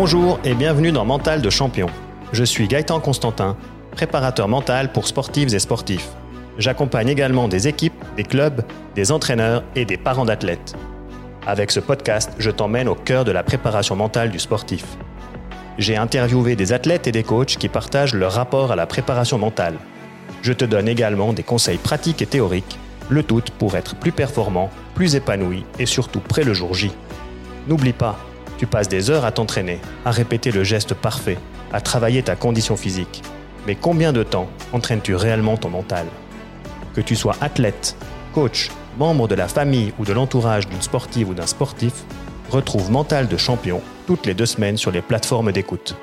Bonjour et bienvenue dans Mental de Champion. Je suis Gaëtan Constantin, préparateur mental pour sportives et sportifs. J'accompagne également des équipes, des clubs, des entraîneurs et des parents d'athlètes. Avec ce podcast, je t'emmène au cœur de la préparation mentale du sportif. J'ai interviewé des athlètes et des coachs qui partagent leur rapport à la préparation mentale. Je te donne également des conseils pratiques et théoriques, le tout pour être plus performant, plus épanoui et surtout près le jour J. N'oublie pas, tu passes des heures à t'entraîner, à répéter le geste parfait, à travailler ta condition physique. Mais combien de temps entraînes-tu réellement ton mental? Que tu sois athlète, coach, membre de la famille ou de l'entourage d'une sportive ou d'un sportif, retrouve Mental de champion toutes les deux semaines sur les plateformes d'écoute.